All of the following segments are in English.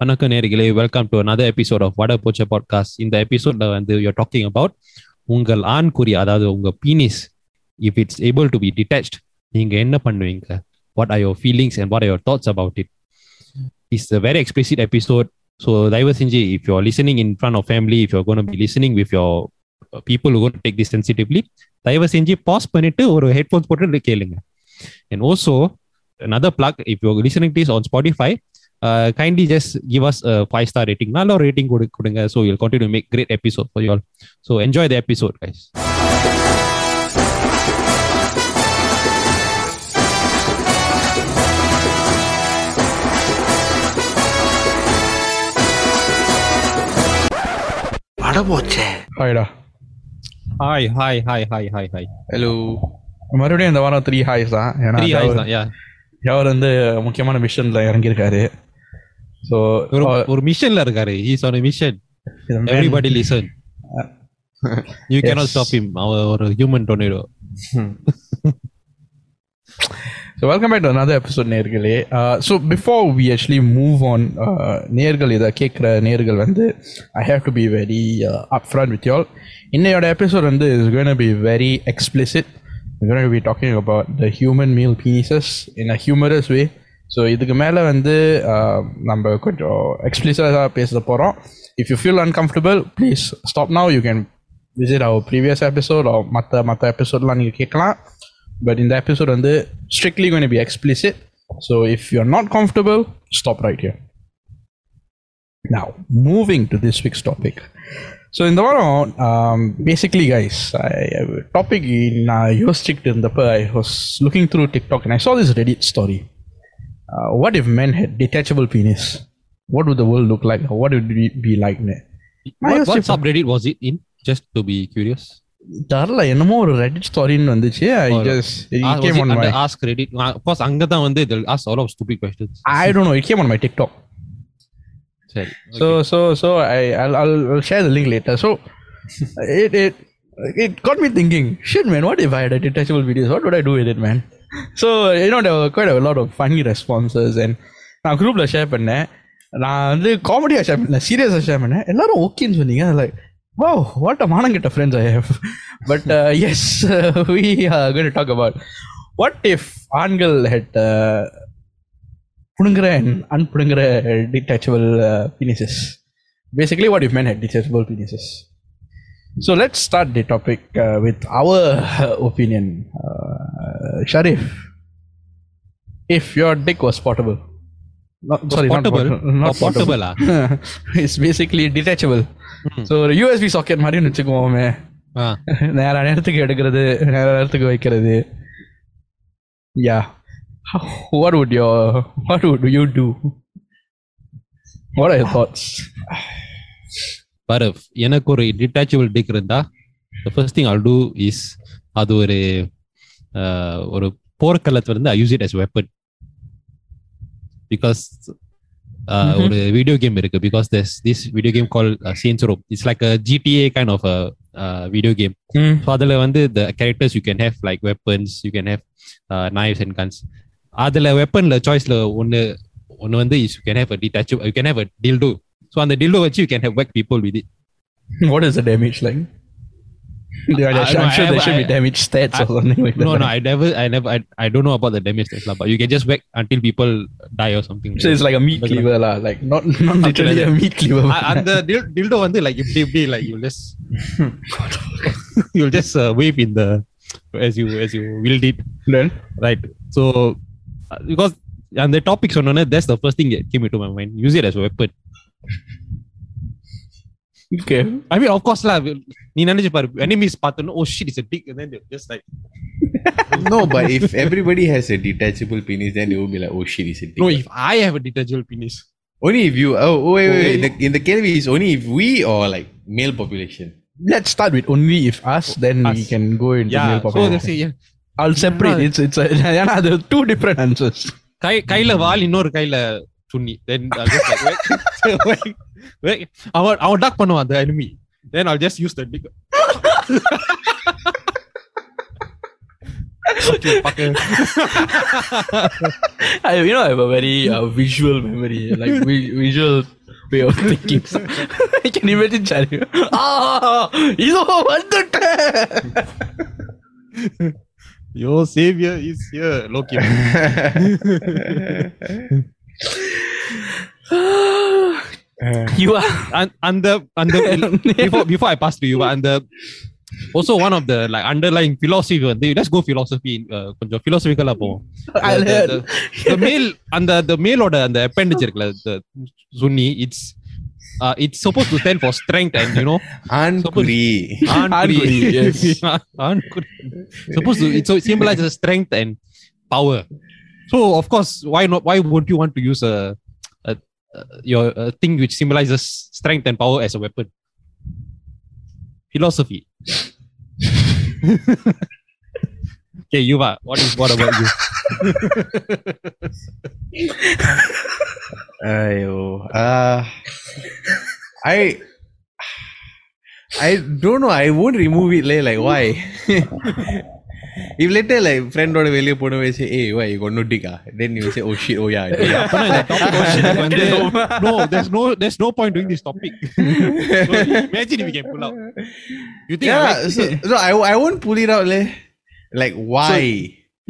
வணக்கம் நேர்களே welcome to another episode of வட போச்ச பாட்காஸ்ட் இந்த எபிசோட்ல வந்து யூ டாக்கிங் அபவுட் உங்கள் ஆண்குறி அதாவது உங்க penis if it's able to B detached நீங்க என்ன பண்ணுவீங்க what are your feelings and what are your thoughts about it it's a very explicit episode so தயவு செஞ்சு if you are listening in front of family if your cone be listening with your people gonna take this sensitively தயவு செஞ்சு pause பண்ணிட்டு ஒரு headphones போட்டு கேளுங்க and also another plug if you're listening to this on spotify kindly just give us five star rating நல்ல ஒரு rating கொடு கொடுங்க so you'll continue make great episode for you so enjoy the episode guys அடபோச்சே. ஹாய்டா. Hi hi hi hi hi hi hello மறுபடியும் இந்த வாரம் three ஹாய்ஸ் தான் ஏன்னா அவர் வந்து முக்கியமான மிஷன்ல இறங்கியிருக்காரு. ஸோ ஒரு ஒரு மிஷன்ல இருக்காரு he's on a mission everybody listen you cannot Yes. stop him அவர் ஒரு human tornado so welcome back to another episode நேர்களே so before we actually move on நேர்கள் இதை கேட்குற நேர்கள் வந்து I have to be very up front with y'all இன்னையோட episode வந்து is gonna be very explicit going to be talking about the human meal penises in a humorous way so இதுக்கு மேலே வந்து uh, நம்ம கொஞ்சம் எக்ஸ்பிளிசிட்டாக பேச போகிறோம் if you feel uncomfortable please stop now you can visit our previous episode மற்ற மற்ற எபிசோட்லாம் நீங்கள் கேட்கலாம் but in the episode வந்து strictly going to be explicit so if you're not comfortable stop right here now moving to this week's topic so in the வாரம் um, basically guys I, I- topic நான் யோசிச்சுக்கிட்டு இருந்தப்ப I was looking through TikTok and I saw this Reddit story uh, what if men had detachable penis what would the world look like what would it be like man? what, what subreddit was it in just to be curious தெரில என்னமோ ஒரு Reddit ஸ்டோரின்னு வந்துச்சு I Oh, just Ah, it was came it on under my ask reddit Ah, of course அங்கதான் வந்து they'll ask a lot of stupid questions I don't know it came on my TikTok சரி So so so I I'll, I'll I'll share the link later. So it it it got me thinking. Shit, man. What if I had a detachable videos? What would I do with it, man? So you know there were quite a lot of funny responses and நான் குரூப்ல share பண்ணேன் நான் வந்து காமெடியாக share பண்ணேன் சீரியஸாக share பண்ணேன் எல்லாரும் ஓகேன்னு சொன்னீங்க லைக் வா what a மானங்கிட்ட friends I have but as we going talk about what if ஆண்கள் ஹெட் புடுங்குற and unப்புடுங்குற detachable uh, penises. Basically, what if men had detachable penises? So let's start the topic uh, with our uh, opinion. Uh, Sharif, if your dick was portable, not, sorry, portable? not, portable, not Oh, portable portable. it's basically detachable. So ஒரு USB socket மாதிரி வச்சுக்குவோமே Ah. நேர நேரத்துக்கு எடுக்கிறது நேர நேரத்துக்கு வைக்கிறது யா what would your what would you do what are your thoughts பாரு எனக்கு ஒரு டிட்டாச்சபிள் டிக் இருந்தா the first thing I'll do is அது ஒரு ஆஹ், ஒரு போர்க்களத்துல இருந்து I use it as weapon because Mhm. ஒரு வீடியோ கேம் இருக்கு because there's this video game call Saints Row it's like a GTA kind of a video game so அதுல வந்து the characters you can have like weapons you can have uh, knives and guns அதுல வெப்பன்ல சாய்ஸ்ல ஒன்னு ஒன்னு வந்து is you can have a detachable you can have a dildo so அந்த dildo வச்சு you can have whack people with it what is the damage like I, am no, sure I, there should I, be damage stats I, or something like that. No, no, I never, I never, I, I don't know about the damage stats, but you can just whack until people die or something. So like it's like a meat cleaver, la, like not not literally a meat cleaver. Ah, and the dildo one, like if they like you just you'll just uh, wave in the as you as you wield it. Then right, so uh, because and the topics on that's the first thing that came into my mind. Use it as a weapon. okay. I mean of course lah நீ நினைச்சு பாரு enemies பார்த்தோன்னு oh shit it's a dick and then they're just like no, but if everybody has a detachable penis, then they will be like, oh shit, it's a dick. no if I have a detachable penis only if you, oh, oh, wait, wait, wait. Oh. The, in the Kelvin is only if we or like male population. Let's start with only if us, then we Us. can go into yeah male so population. they say yeah I'll separate. It's it's a, ஏன்னா அது two different answers. கை கையில வால் இன்னொரு கையில சுண்ணி then I'll just like whack, whack, whack. அவன் அவன் டக் பண்ணுவான் அந்த enemy then I'll just use the dick fucker. I, you know, I have a very uh, visual memory, like vi- visual way of thinking. I can imagine Charlie. Ah, இதோ வந்துட்டேன் Your savior is here. Loki. you are and, and the and the before before I pass to you, and the also one of the like underlying philosophy வந்து let's go philosophy uh, கொஞ்சம் philosophical போவோம் I'll the, hear. the, the male அந்த the male-ஓட அந்த appendage இருக்குல்ல the sunni it's uh, it's supposed to stand for strength and you know ஆண்குறி ஆண்குறி, yes. ஆண்குறி. supposed to it so it symbolizes strength and power so of course why not why would you want to use a, a, a your a thing which symbolizes strength and power as a weapon philosophy okay Yuva what is what about you Ayo. Uh, I I don't know. I won't remove it. Like, like why? if later like friend or வெளிய போன say, hey, why you got no dick? Ah? Then you say, oh shit, oh yeah. I did." அப்பனா இந்த topic வந்து- வந்து no there's no there's no point doing this topic so imagine if we can pull out you think I yeah. like- So, so I I won't pull it out. Like, like why?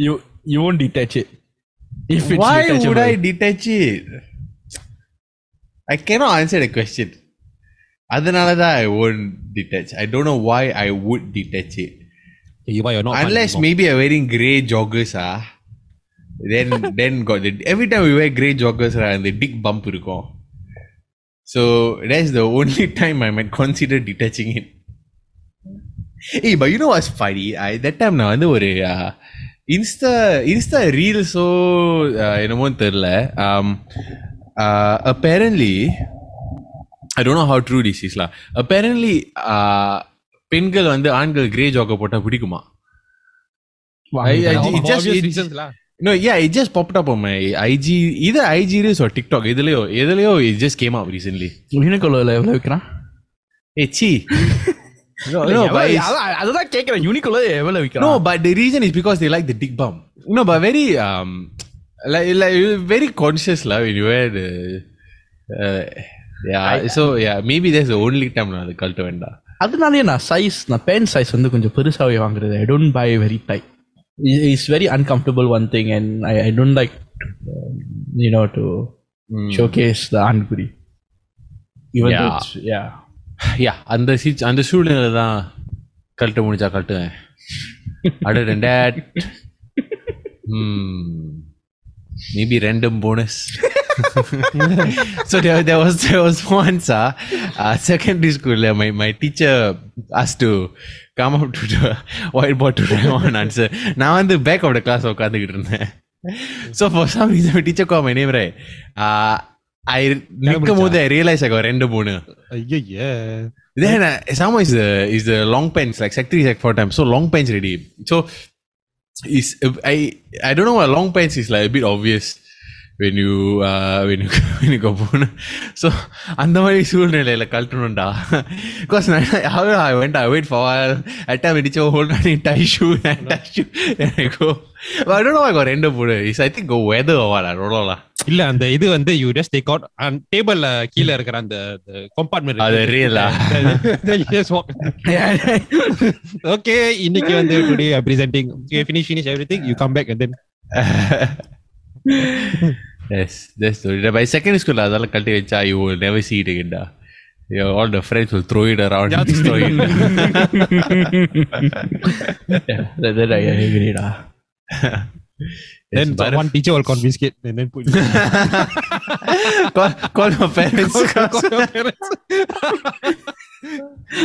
You you won't detach it. If it's why would detachable. I detach it? I cannot answer the question. அதனால தான் I won't detach. I don't know why I would detach it. Okay, Yuva, you're not fun Unless anymore. maybe I'm wearing grey joggers ah. Then then got the every time we wear grey joggers right, and the big bump இருக்கும். So that's the only time I might consider detaching it. Hey, but you know what's funny? I that time நான் வந்து ஒரு uh, Insta Insta ரீல்ஸோ என்னமோ தெரில um, uh, apparently I don't know how true this பெண்கள் வந்து ஆண்கள் grey ஜாக்க போட்டா பிடிக்குமா? No yeah it just popped up IG இது IG reels R TikTok இதுலயோ எதுலயோ it just came up எவ்வளவு விக்கிறான்? A C. அதுதான் கேக்குறேன். யூனிகோலோ எவ்வளவு விக்கிறான்? But reason is because they the dick bum no but very um like, like very conscious la when you wear the uh, yeah I, so yeah maybe அதனாலே நான் size நான் pant size வந்து கொஞ்சம் பெருசாவே வாங்குறது I don't buy very tight it's very uncomfortable one thing and I I don't like you know to Mm. Showcase the ஆண்குடி even Yeah. யா யா அந்த சீச் அந்த சூழ்நிலை தான் கழட்ட முடிஞ்சா கழட்டுவேன் அட டேட் மேபி ரெண்டும் bonus so there, there was there was once uh, uh secondary school uh, my my teacher asked to come up to the whiteboard to write one answer நான் வந்து பேக் ஆஃப் த கிளாஸ் உட்காந்துக்கிட்டு இருந்தேன் so for some reason my teacher called my name right uh, I நிற்கும் போது I realized I got ரெண்டு மூணு ஐயையே. then uh, someone is the is the long pants like sec three sec four time so long pants ready so is I I don't know what long pants is like a bit obvious when you uh, when you when you go போன so அந்த மாதிரி சூழ்நிலையில கழட்டணும்டா because how I went I wait for a while at time I teacher hold on in tie shoe and tie shoe then I go but I don't know why I got ரெண்டு போடு is I think go weather or what I don't know lah இல்ல அந்த இது வந்து you just take out அந்த டேபிள்ல கீழ இருக்கிற அந்த கம்பார்ட்மெண்ட் அது real ஆ? ஓகே இன்னைக்கு வந்து today presenting finish finish everything you come back and then yes, that's the by secondary school அதெல்லாம் கழட்டி வச்சா you will never see it again. Da. Your, all the friends will throw it around and destroy it. that, that I agree டா then Yes, but one teacher will confiscate and then put you call, call your parents.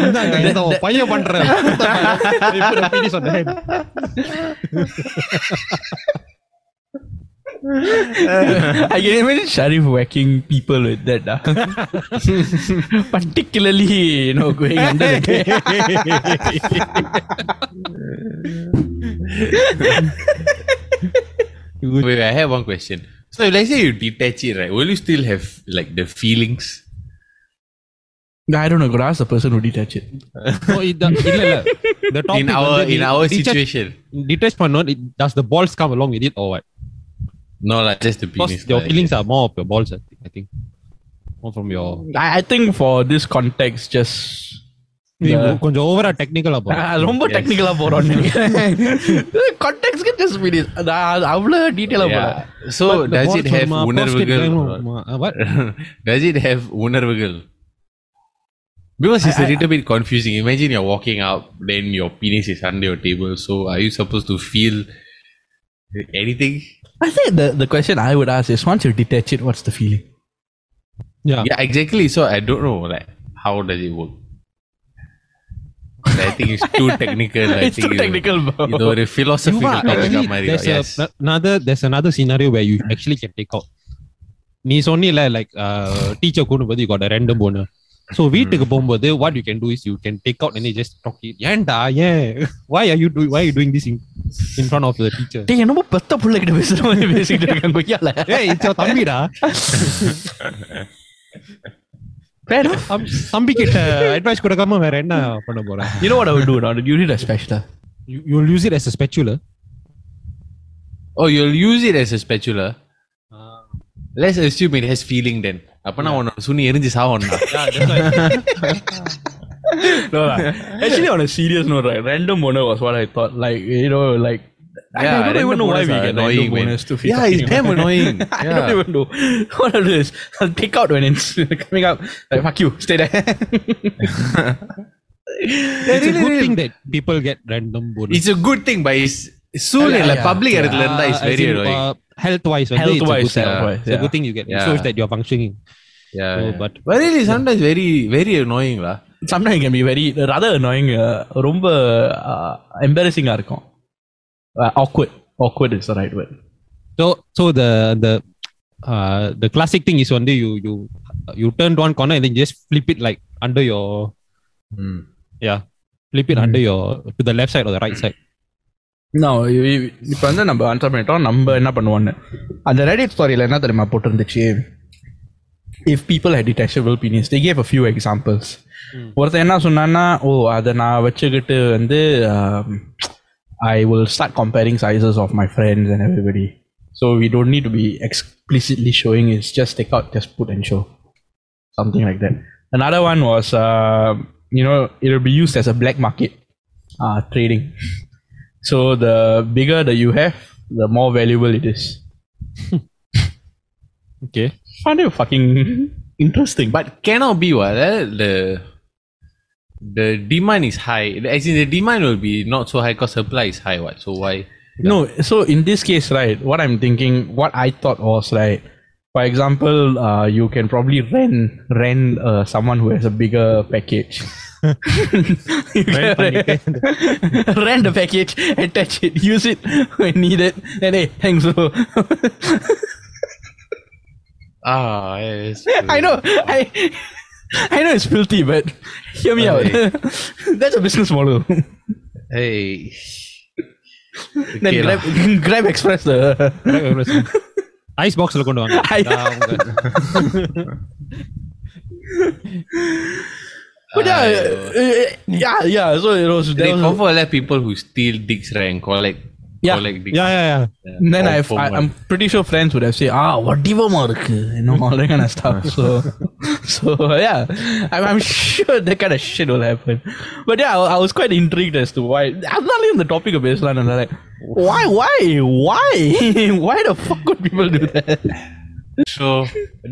இந்தாங்க, இதை உன் பையன் பண்ற I can imagine Sharif whacking people with that. Uh. Particularly, you know, going under the bed. Wait, I have one question. So, if, let's say you detach it, right? Will you still have like the feelings? I don't know. Go ask the person who detach it. no, it does, the, the in our in our detach, situation, detach for not. Does the balls come along with it or what? No, like just the because penis. your lah. feelings are more of your balls I think, I think. more from your I, I think for this context, just நீ Yeah. கொஞ்சம் ஓவரா டெக்னிக்கலா போற Ah, ரொம்ப டெக்னிக்கலா போறோம் contact just மீனிஸ் அவ்வளவு டீடைலா போறேன் Yeah. So does it have உணர்வுகள்? what Does it have உணர்வுகள்? Because it's a little bit confusing. Imagine you're walking up, then your penis is under your table. So are you supposed to feel anything? I think the, the question I would ask is once you detach it, what's the feeling? yeah Yeah, exactly. So I don't know, like how does it work? I think it's too technical. I it's think too இது- technical, bro. இது ஒரு philosophy Yuva, actually, there's yes. a, another there's another scenario where you actually can take out நீ சொன்னில like teacher கூடும் போது got ரெண்டு பொண்ணு so வீட்டுக்கு போகும்போது what you can do is you can take out and just talk ஏன்டா ஏன் why are you doing why are you doing this in, in front of the teacher டேய் என்னமோ பெத்த புள்ள கிட்ட பேசுற மாதிரி பேசிட்டு இருக்காங்க கொய்யால ஏய் இட்ஸ் your தம்பிடா தம்- தம்பி கிட்ட அட்வைஸ் கொடுக்காம வேற என்ன பண்ண போறேன் You know what I would do now? You need a spatula. you you'll use it as a spatula Oh, you'll use it as a spatula. Let's assume it has feeling then. அப்பனா உன்னோட சுனி எரிஞ்சு சாவணும்டா yeah that's why no, lah. Actually, on a serious note, right, random boner was what I thought. Like, you know, like, I, Yeah, I don't even random know why boners we are get annoying, random man. boners to feel Yeah, it's fucking damn annoying. I Yeah. don't even know. What I'll do is, I'll take out when it's coming up. Like, fuck you, stay there. it's a good thing that people get random bonus It's a good thing, but it's soon Yeah, இல்ல yeah, public yeah. இடத்துல இருந்தா it's very annoying. health wise வந்து it's a Health-wise, good thing. health-wise, it's a good yeah. thing you get it Yeah. shows that you're functioning Yeah, so, yeah. but But really, sometimes very, very annoying lah. Sometimes it can be very, rather annoying, uh, ரொம்ப uh, embarrassing ஆ இருக்கும். Uh, awkward. Awkward is the right word. so so the the uh the classic thing is one day you you you turned one corner and then just flip it like under your Hmm. yeah flip it Mm. under your to the left side or the right side No, இப்போ வந்து நம்ம answer பண்ணிட்டோம் நம்ம என்ன பண்ணுவோம்னு அந்த Reddit ஸ்டோரியில் என்ன தெரியுமா போட்டிருந்துச்சு if people had detachable penis they gave a few examples ஒருத்தன் என்ன சொன்னான்னா ஓ அதை நான் வச்சுக்கிட்டு வந்து I will start comparing sizes of my friends and everybody so we don't need to be explicitly showing is just take out just put and show something like that. Another one was, uh, you know, it will be used as a black market uh, trading. so the bigger that you have, the more valuable it is. okay Find it fucking interesting. But cannot be what eh? the the demand is high. As in the demand will be not so high because supply is high. What? So why? no, so in this case, right, what I'm thinking, what I thought was right. For example, uh, you can probably rent rent uh, someone who has a bigger package. You can பண்ணிட்டு. rent the package, attach it, use it when needed, and hey, thanks. bro. Ah, yes. I know, I I know it's filthy, but hear me out. That's a business model. Hey. then Okay lah. grab, grab express the. Ice பாக்ஸ்ல கொண்டு வாங்க I- நான் உங்க- but yeah, uh, yeah, yeah. So it was. They cover was, like people who steal dicks rank or like yeah. Yeah, yeah, yeah, yeah. Then I, I'm pretty sure friends would have said, ah, what divama irukku, you know, all that kind of stuff. So, so yeah, I'm, I'm sure that kind of shit will happen. But yeah, I, I was quite intrigued as to why. I'm not even the topic of Islam, and I'm like, why, why, why, why the fuck would people do that? So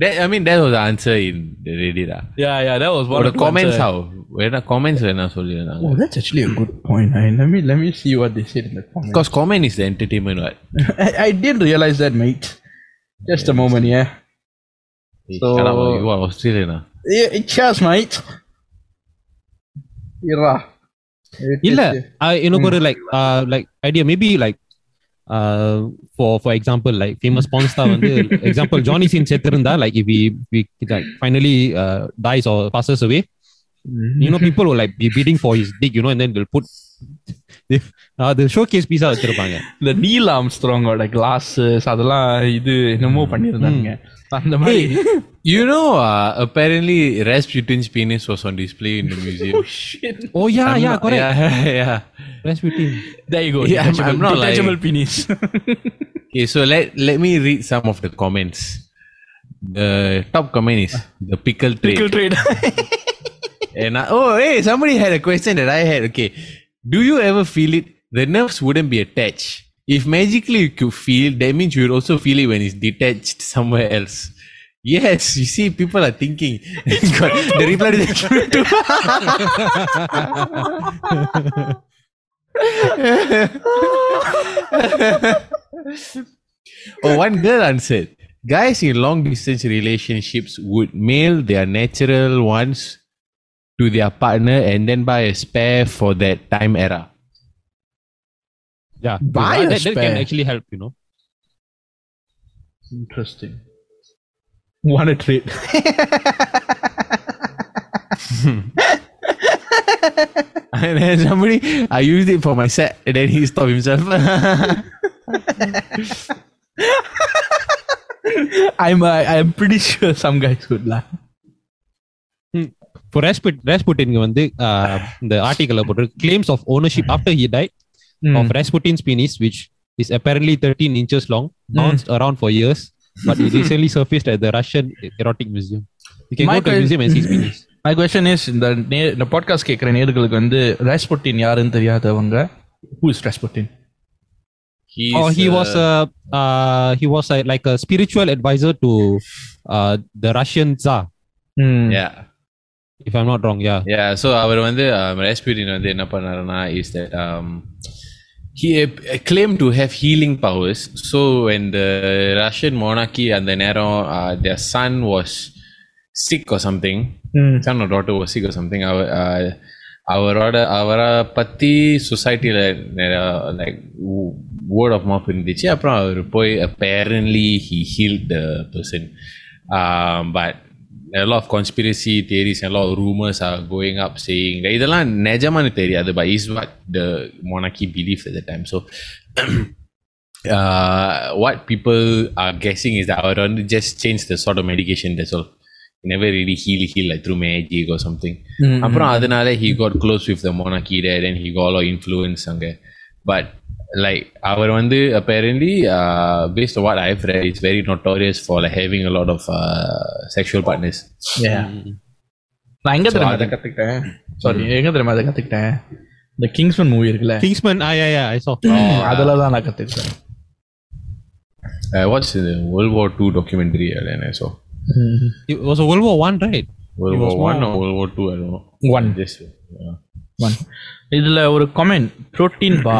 that I mean that was the answer in the Reddit. Ah. Yeah, yeah, that was one Or of the the comments answer. how? When comments என்ன சொல்லிருந்தாங்க Oh, that's actually a good point. I, let me let me see what they said in the comments. Because comment is the entertainment what? I, I didn't realize that, mate. Just a moment, yeah. Hey, So- shut up, ah. you are Australian. ah. yeah cheers, mate. Ira. இல்ல uh, எனக்கு ஒரு like like idea maybe like for for example like famous பான்ஸ்டா வந்து example Johnny scene செத்துருந்தா like if we like finally dies R bosses away you know people will like be bidding for his dick you know and then they'll put அது showcase பீஸா வச்சிருப்பாங்க இந்த Neil ஆம்ஸ்ட்ராங்கோட classes அதெல்லாம் இது என்னமோ பண்ணியிருந்தாங்க அந்த மாதிரி You know, uh, apparently Rasputin's penis was on display in the museum. Oh yeah, I'm yeah, not- correct. Yeah, yeah. Rasputin. there you go Yeah, I'm- I'm not detachable lying. penis Okay, so let let me read some of the comments. The top comment is the pickle trade. Pickle trade And I, oh, hey, somebody had a question that I had. Okay, do you ever feel it? The nerves wouldn't be attached. If magically you could feel, that means you would also feel it when it's detached somewhere else. Yes, you see, people are thinking. God, the reply to the Oh, one girl answered. Guys in long distance relationships would mail their natural ones to their partner and then buy a spare for that time era. Yeah. Buy that, a that, that can actually help, you know. interesting want a trade And then somebody, I used it for my set, and then he stopped himself. I'm uh, I'm pretty sure some guys would laugh For Rasput Rasputin வந்து uh, இந்த ஆர்டிக்கல்ல போட்டு claims of ownership after he died Hmm. of Rasputin's penis which is apparently 13 inches long bounced around for years but it recently surfaced at the Russian erotic museum. You can My go to the que- museum and see his penis. My question is இந்த நே இந்த podcast கேட்குற நேர்களுக்கு வந்து Rasputin யாருன்னு தெரியாதவங்க who is Rasputin He's, oh, he uh, was a uh, he was a, like a spiritual advisor to uh, the Russian Tsar, Yeah. if I'm not wrong. Yeah. Yeah, so அவர் வந்து um, Rasputin வந்து என்ன பண்ணாருன்னா is that um, he uh, claimed to have healing powers. So when the Russian monarchy at the நேரம் uh, their son was sick or something, son or daughter was sick or something, our uh, அவரோட அவரை பத்தி சொசைட்டியில் like word of mouth இருந்துச்சு அப்புறம் அவர் போய் apparently he healed the person um, but a lot of conspiracy theories and a lot of rumors are going up saying that இதெல்லாம் நிஜமானு தெரியாது but is what the monarchy believed at the time so uh, what people are guessing is that அவர் வந்து just change the sort of medication that's all he never really heal heal like through magic or something அப்புறம் அதனால he got close with the monarchy there then he got a lot of influence அங்க but like அவர் வந்து apparently uh, based on what I've read it's very notorious for like having a lot of uh, sexual partners நான் எங்க தெரியுமா அதை கத்துக்கிட்டேன் sorry எங்க தெரியுமா அதை கத்துக்கிட்டேன் இந்த கிங்ஸ்மேன் மூவி இருக்குல்ல Kingsman, ah, yeah, yeah, I saw. அதுல தான் நான் கத்துக்கிட்டேன் I watched the World War II documentary and then I saw It was a World War One, right? World It War was One more- or World War Two I don't know one just yeah. One இதுல ஒரு comment protein bar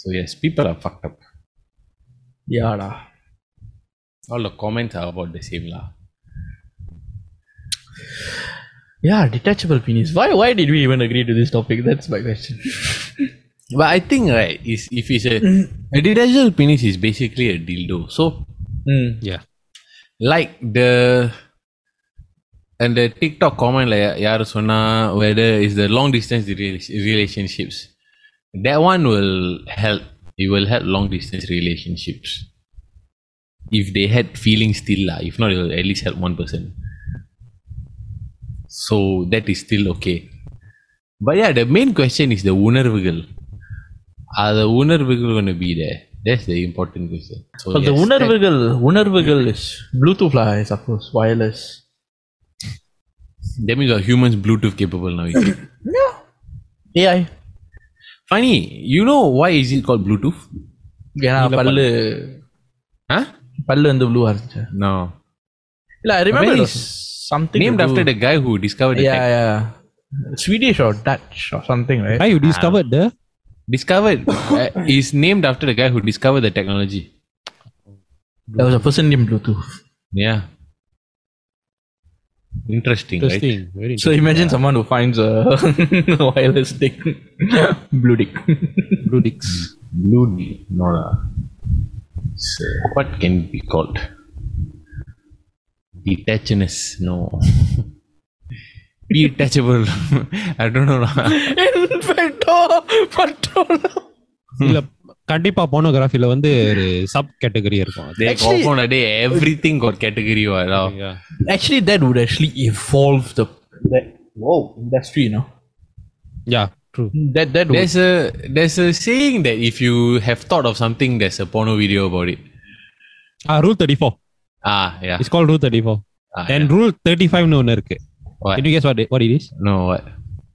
so yes people are fucked up யாடா all the comments are about the same lah Yeah, detachable penis. Why why did we even agree to this topic? That's my question. but I think right is if it's a a detachable penis is basically a dildo so Mm. Yeah. like the and the TikTok comment like யாரு சொன்னா whether is the long distance rela- relationships that one will help it will help long distance relationships if they had feelings still lah if not it will at least help one person so that is still okay but yeah the main question is the உணர்வுகள் are the உணர்வுகள் going to be there that's the important question so But the yes, உணர்வுகள் உணர்வுகள் is Bluetooth lah, I suppose, wireless. That means our humans Bluetooth capable now. AI. Funny, you know why is it called Bluetooth? ஏன்னா பல்லு Huh? பல்லு வந்து ப்ளூவா இருந்துச்சு No. இல்ல I remember Really? It was something Named after the guy who discovered the yeah tech. yeah Swedish or Dutch or something right Why you discovered the Discovered uh, is named after the guy who discovered the technology. there was a person named Bluetooth Yeah. Interesting. Interesting. Right? Very interesting. So imagine yeah. someone who finds a wireless dick, blue dick, blue dicks, blue dick. So what can be called? Detachedness. No. be detachable. I don't know. In கண்டிப்பா போனோகிராஃபில வந்து ஒரு sub category இருக்கும் அது. They Actually- confirm that they everything got category what now. Yeah. Actually, that would actually evolve the that whoa industry, you know. Yeah, true. That that would, There's a there's a saying that if you have thought of something, there's a porno video about it. Ah, rule 34. Ah, yeah. It's called rule 34. Ah, And yeah. rule 35 னு ஒன்னு இருக்கு. What? Can you guess what it, what it is? No, what?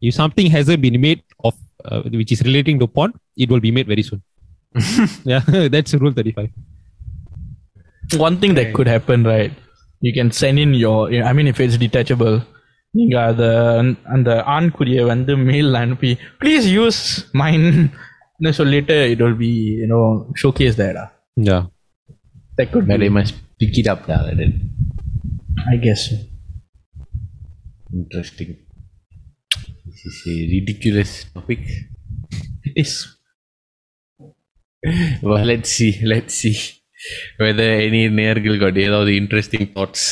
If something hasn't been made of uh, which is relating to porn, it will be made very soon. yeah, that's rule 35. one thing that could happen, right? You can send in your. I mean, if it's detachable, நீங்க அத அந்த ஆண்குறிய வந்து mail அனுப்பி please use mine சொல்லிட்டு it will be you know showcase தேடா Yeah. that could But be they must pick it up now. Then. I guess so. Interesting. This is a ridiculous topic. it is Well, let's see. Let's see whether any நேர்கள் got ஏதாவது interesting thoughts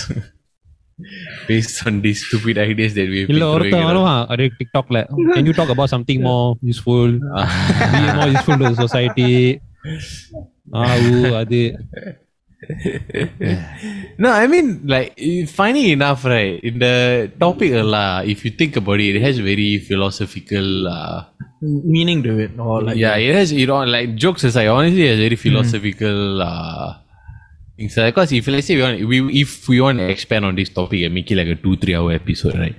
based on these stupid ideas that we've இல்ல been throwing ஒருத்தன் around. வருவான் அப்படியே டிக்டாக்ல can you talk about something more useful be more useful to the society ஆ ஊ அது no, I mean, like, funny enough, right? In the topic, uh, lah, if you think about it, it has very philosophical. Uh, meaning to it or like yeah, it has, you know, like jokes aside, honestly, it has very philosophical. Uh, things like because if let's say we want, we if we want to expand on this topic and make it like a two three hour episode, right?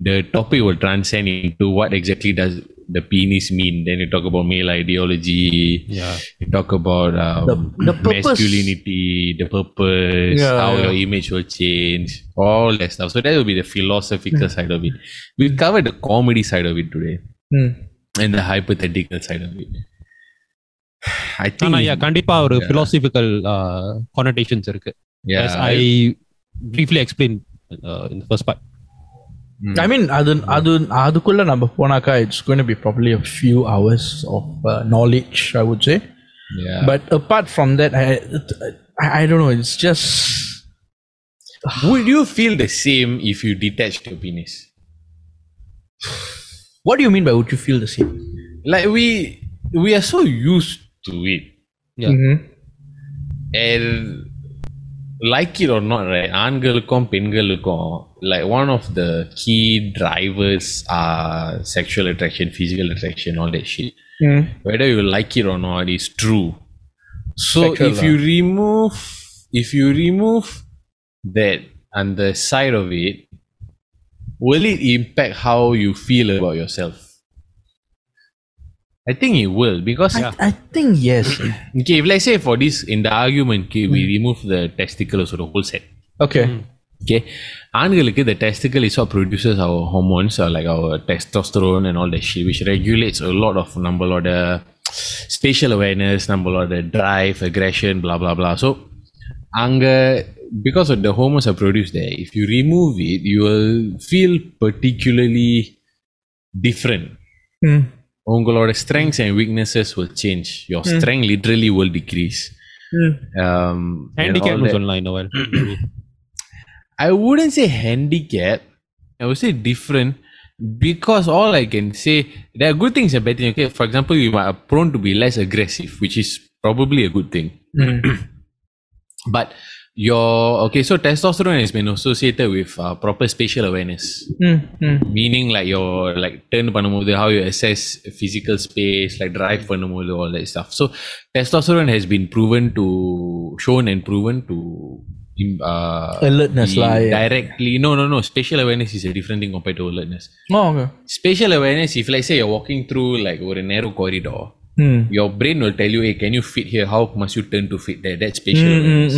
The topic will transcend into what exactly does the penis mean. Then you talk about male ideology. Yeah. You talk about um, The- the purpose. masculinity, the purpose, Yeah, how yeah. your image will change, all that stuff. So that will be the philosophical side of it. We'll cover the comedy side of it today Hmm. and the hypothetical side of it. I think, ஆனா yeah, கண்டிப்பா ஒரு philosophical uh, connotations இருக்கு yeah, as I briefly explained uh, in the first part Mm. I mean அது அது அதுக்குள்ள நம்ம போனாக்கா it's going to be probably a few hours of uh, knowledge I would say yeah. but apart from that I, I I don't know it's just would you feel the same if you detached your penis? what do you mean by would you feel the same Like we we are so used to it, Yeah. Mhm. and like it or not, right? ஆண்களுக்கும் பெண்களுக்கும் like one of the key drivers are sexual attraction, physical attraction, all that shit. Mm. whether you like it or not is true so Sexual if you remove if you remove that on the side of it will it impact how you feel about yourself i think it will because I, I think yes okay if let's say for this in the argument okay, we remove the testicles or the whole set okay okay ஆண்களுக்கு the testicle is what produces our hormones or like our testosterone and all that shit which regulates a lot of நம்மளோட spatial awareness நம்மளோட drive aggression blah blah blah so அங்க because of the hormones are produced there if you remove it you will feel particularly different Mm. உங்களோட strengths and weaknesses will change your strength literally will decrease Mm. um, and all handicap that. சொல்லலாம் இன்னொரு I wouldn't say handicap. I would say different because all I can say there are good things and bad things. Okay, for example, you are prone to be less aggressive, which is probably a good thing. Mm. But your okay, so testosterone has been associated with uh, proper spatial awareness, Mm. Mm. meaning like your like turn பண்ணும்போது how you assess physical space, like drive பண்ணும்போது all that stuff. So testosterone has been proven to shown and proven to im- uh, Alertness be lah, yeah. directly no no no spatial awareness is a different thing compared to alertness Oh, okay. spatial awareness if like say you're walking through like over a narrow corridor Mm. your brain will tell you hey can you fit here how must you turn to fit there that's spatial Mm, mm, awareness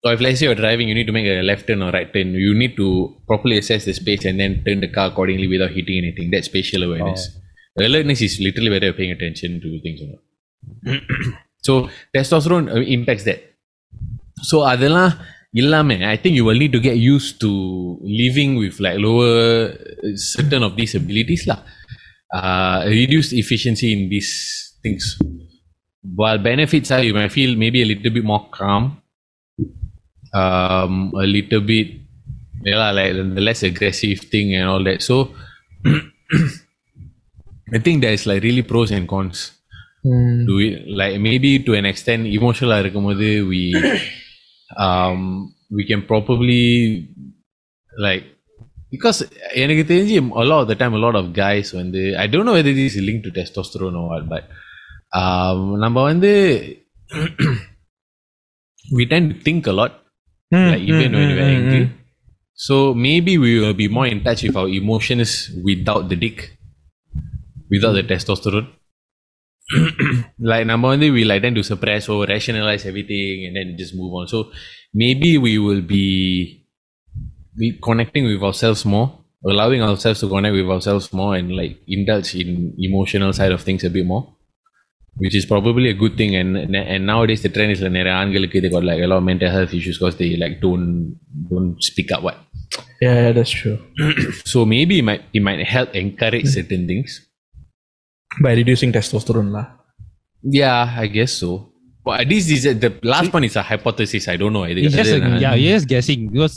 mm, mm. so if let's say you're driving you need to make a left turn or right turn you need to properly assess the space and then turn the car accordingly without hitting anything that's spatial awareness alertness is literally whether you're paying attention to things or not so testosterone uh, impacts that so அதெல்லாம் இல்லாம I think you will need to get used to living with like lower uh, certain of these abilities lah. Uh, reduced efficiency in these things. While benefits are you might feel maybe a little bit more calm, um, a little bit yeah, lah, like the less aggressive thing and all that. So I think there's like really pros and cons. do it like maybe to an extent emotional இருக்கும்போது we um we can probably like because எனக்கு தெரிஞ்சு a lot of the time a lot of guys வந்து I don't know whether this is linked to testosterone or what but um, நம்ம வந்து we tend to think a lot Mm, like even mm, when hmm, we're hmm, angry. Mm, so maybe we will be more in touch with our emotions without the dick, without the testosterone. like number one, we like then to suppress or rationalize everything and then just move on. So maybe we will be be connecting with ourselves more, allowing ourselves to connect with ourselves more and like indulge in emotional side of things a bit more which is probably a good thing and and nowadays the trend is like நிறைய ஆண்களுக்கு they got like a lot of mental health issues because they like don't don't speak up what Yeah, yeah, that's true. so maybe it might it might help encourage certain things By reducing testosterone lah. yeah i guess so but this is the last one is a hypothesis i don't know I think It's just a, yeah, you're just guessing because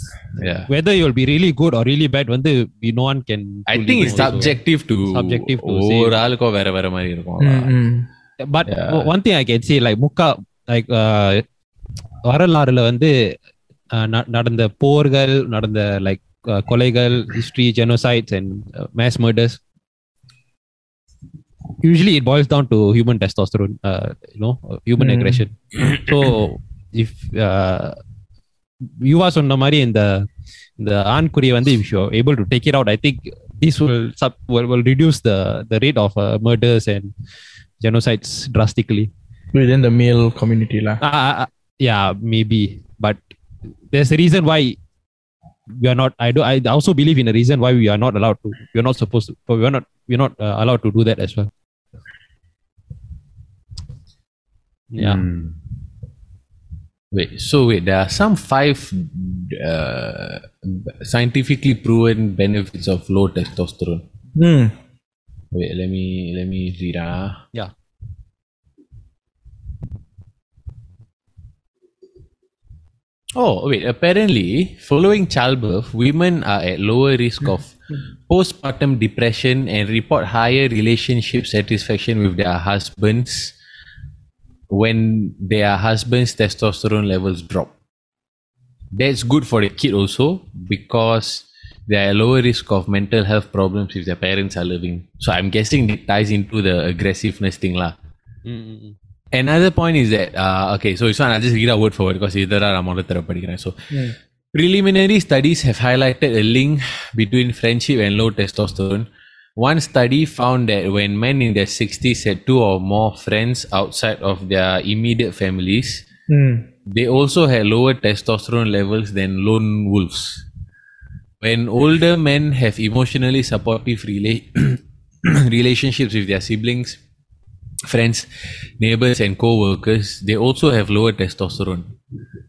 yeah whether you'll be really good or really bad, வந்து we no one can. I fully think know it's also. subjective to Subjective to say. ஒரு ஆளுக்கும் வேற வேற மாதிரி இருக்கும் Mm-mm. But Yeah. o- one thing I can say like முக்கா like uh, வரலாறுல வந்து uh, ந- நடந்த போர்கள் நடந்த like uh, கொலைகள் history genocides and uh, mass murders usually it boils down to human testosterone uh, you know uh, human Mm. aggression so if uh, யுவா சொன்ன மாதிரி இந்த இந்த ஆண்குறியை வந்து if you're able to take it out i think this will sub will, will reduce the the rate of uh, murders and genocides drastically Within the male community lah. uh, yeah maybe but there's a reason why we are not i do i also believe in a reason why we are not allowed to we're not supposed to but we're not we're not uh, allowed to do that as well yeah Hmm. Wait, so wait, there are some five uh, scientifically proven benefits of low testosterone. Hmm. Wait, let me let me read. Ah. yeah Oh, wait. Apparently, following childbirth, women are at lower risk of postpartum depression and report higher relationship satisfaction with their husbands when their husband's testosterone levels drop. That's good for the kid also because they are lower risk of mental health problems if their parents are living. So I'm guessing it ties into the aggressiveness thing lah. Mm-mm. Another point is that uh, okay, so this one I'll just read out word for word because either I'm on the So preliminary studies have highlighted a link between friendship and low testosterone. One study found that when men in their 60s had two or more friends outside of their immediate families, Hmm. they also had lower testosterone levels than lone wolves when older men have emotionally supportive rela- relationships with their siblings, friends, neighbors, and co workers, they also have lower testosterone.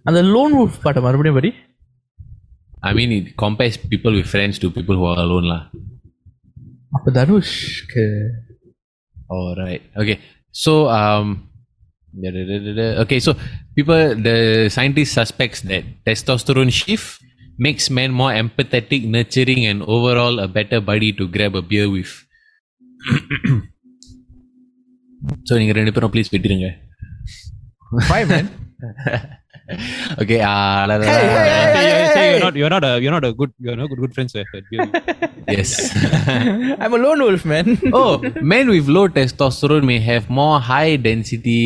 And the lone wolf part, everybody? I mean, it compares people with friends to people who are alone. La. Alright, okay. So, um, okay, so people, the scientist suspects that testosterone shift makes men more empathetic, nurturing, and overall a better buddy to grab a beer with. so, நீங்க ரெண்டு பேரும் please விட்டுருங்க Five man. Okay Say you're, say you're not you're not a you're not a good you're not good, good friends with it. yes I'm a lone wolf man. oh men with low testosterone may have more high density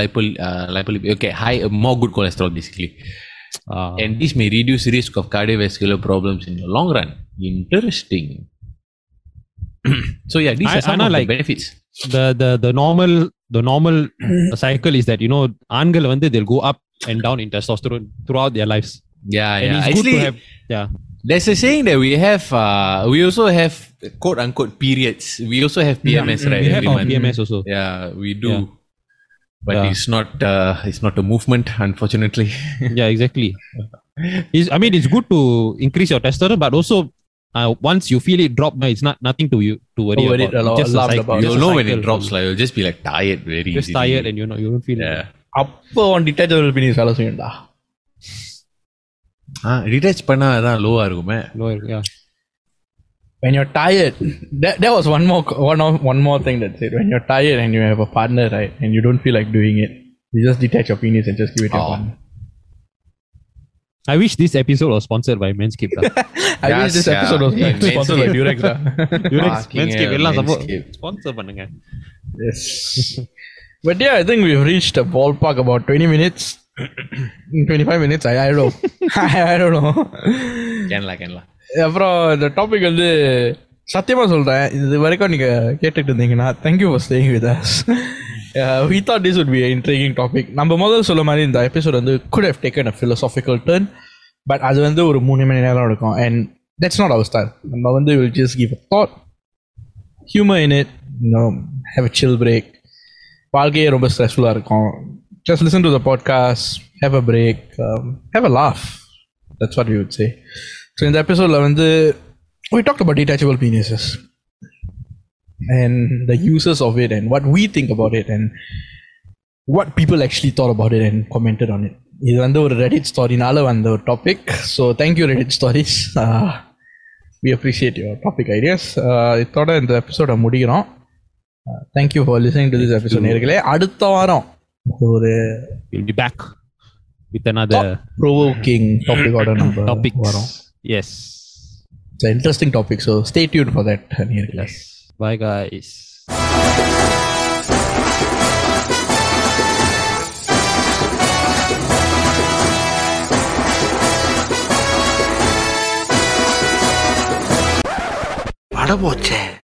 lipo uh, lipolip okay high uh, more good cholesterol basically Uh, and this may reduce risk of cardiovascular problems in the long run. Interesting. so yeah, these I, are some I, of like, the benefits. The the the normal the normal cycle is that you know angle when they'll go up and down in testosterone throughout their lives. Yeah, and yeah. It's Actually, to have, yeah. There's a saying that we have. Uh, we also have quote unquote periods. We also have mm-hmm, PMS, yeah, mm-hmm. right? We have PMS also. Yeah, we do. Yeah But Yeah. it's not. Uh, it's not a movement, unfortunately. yeah, exactly. It's, I mean, it's good to increase your testosterone, but also uh, once you feel it drop, no, it's not nothing to you to worry Oh, worry about. a lot- It's just a alarmed cycle- about. just You'll a know when it cycle. drops. Like you'll just be like tired very Just easily. tired and you know you don't feel. Yeah. அப்போ உன் detachable finish வேலை செய்யும்டா Ah, detach பண்ணா அதான் லோவா இருக்குமே Lower, yeah. when you're tired, that, that was one more one of, one more thing that said when you're tired and you have a partner, right, and you don't feel like doing it, you just detach your penis and just give it to your Oh. partner. I wish this episode was sponsored by Manscaped. lah. I Yes, wish this yeah. episode was Yeah, sponsored by Manscaped. Durex. lah. Durex, Fucking Manscaped hell, எல்லாம் support Manscaped. sponsor பண்ணுங்க. yes. But yeah, I think we've reached a ballpark about 20 minutes. 25 minutes, I, I don't know. I, I don't know. Can la, can la. அப்புறம் இந்த topic வந்து சத்தியமா சொல்றேன். இது வரைக்கும் நீங்க கேட்டுட்டு இருந்தீங்கன்னா thank you for staying with us we thought this would be intriguing topic நம்ம முதல்ல சொல்ல மாதிரி இந்த எபிசோட் வந்து could have taken a philosophical turn but அது வந்து ஒரு மூணு மணி நேரம் இருக்கும் and that's not our style நம்ம வந்து will just give a thought humour in it have a chill break வாழ்க்கையே ரொம்ப ஸ்ட்ரெஸ்ஃபுல்லாக இருக்கும். Just listen to the podcast have a break have a laugh that's what you would say say so இந்த எபிசோடில் வந்து we talked about detachable penises and the uses of it and what we think about it and what people actually thought about it and commented on it இது வந்து ஒரு Reddit ஸ்டாரினால வந்த ஒரு topic so thank you Reddit stories we appreciate your topic ideas இதோட இந்த எபிசோட முடிக்கிறோம் thank you for listening to this episode நேர்களே அடுத்த வாரம் ஒரு We'll be back with another provoking டாபிக்கோட நம்ம topics. வரோம் Yes. It's an interesting topic, so stay tuned for that. Yes. Bye, guys. அடபோச்சே